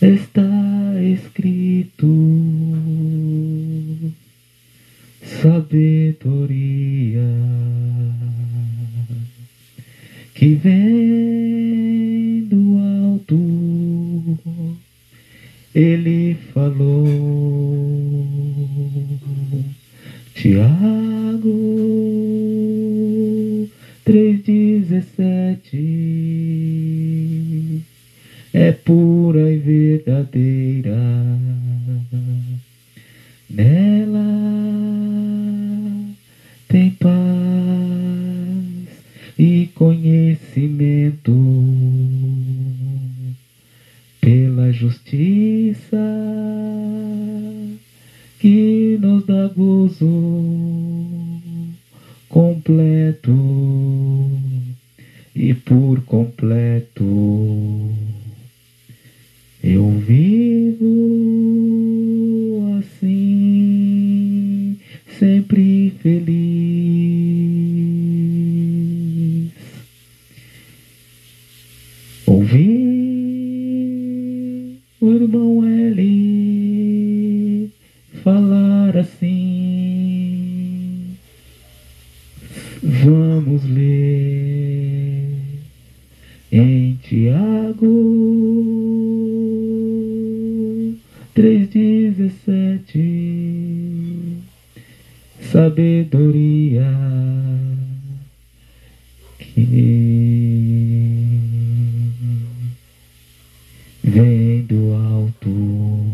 Está escrito sabedoria que vem do alto. Ele falou, Tiago 3,17 é pura e verdadeira. Nela tem paz e conhecimento pela justiça e por completo. Eu vivo assim, sempre feliz. Ouvi o irmão L falar assim. Vamos ler 3,17 Sabedoria que vem do alto.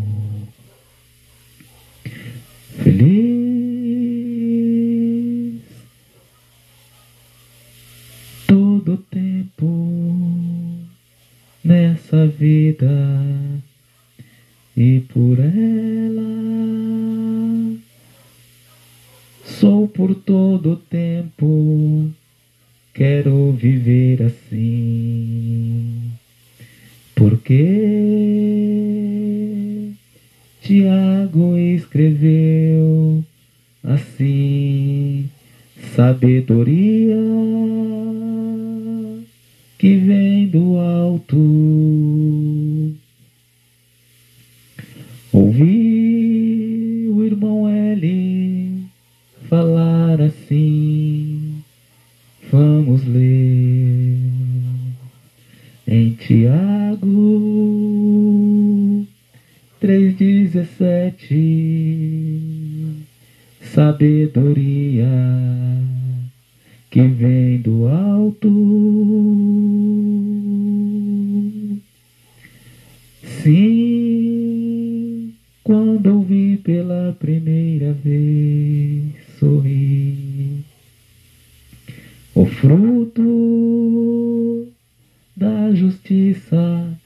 Feliz todo tempo nessa vida e por ela sou por todo tempo quero viver assim porque Tiago escreveu assim sabedoria que vem do alto. O irmão L falar assim. Vamos ler em Tiago 3,17 Sabedoria que vem do alto. Sim, fruto da justiça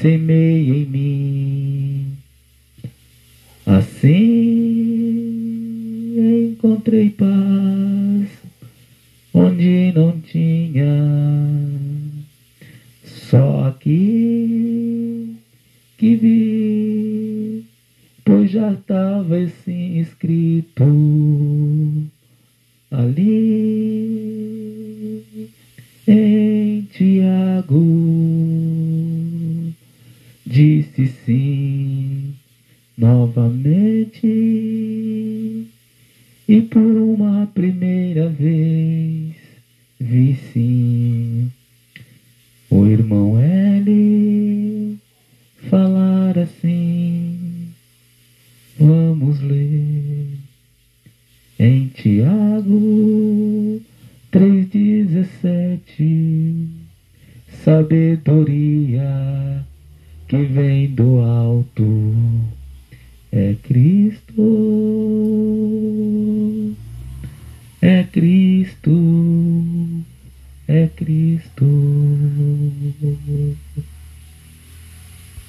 semeia em mim. Assim encontrei paz onde não tinha. Só aqui que vi, pois já estava assim escrito Disse sim novamente e por uma primeira vez vi sim o irmão L falar assim. Vamos ler em Tiago 3,17 Sabedoria que vem do alto é Cristo, é Cristo, é Cristo.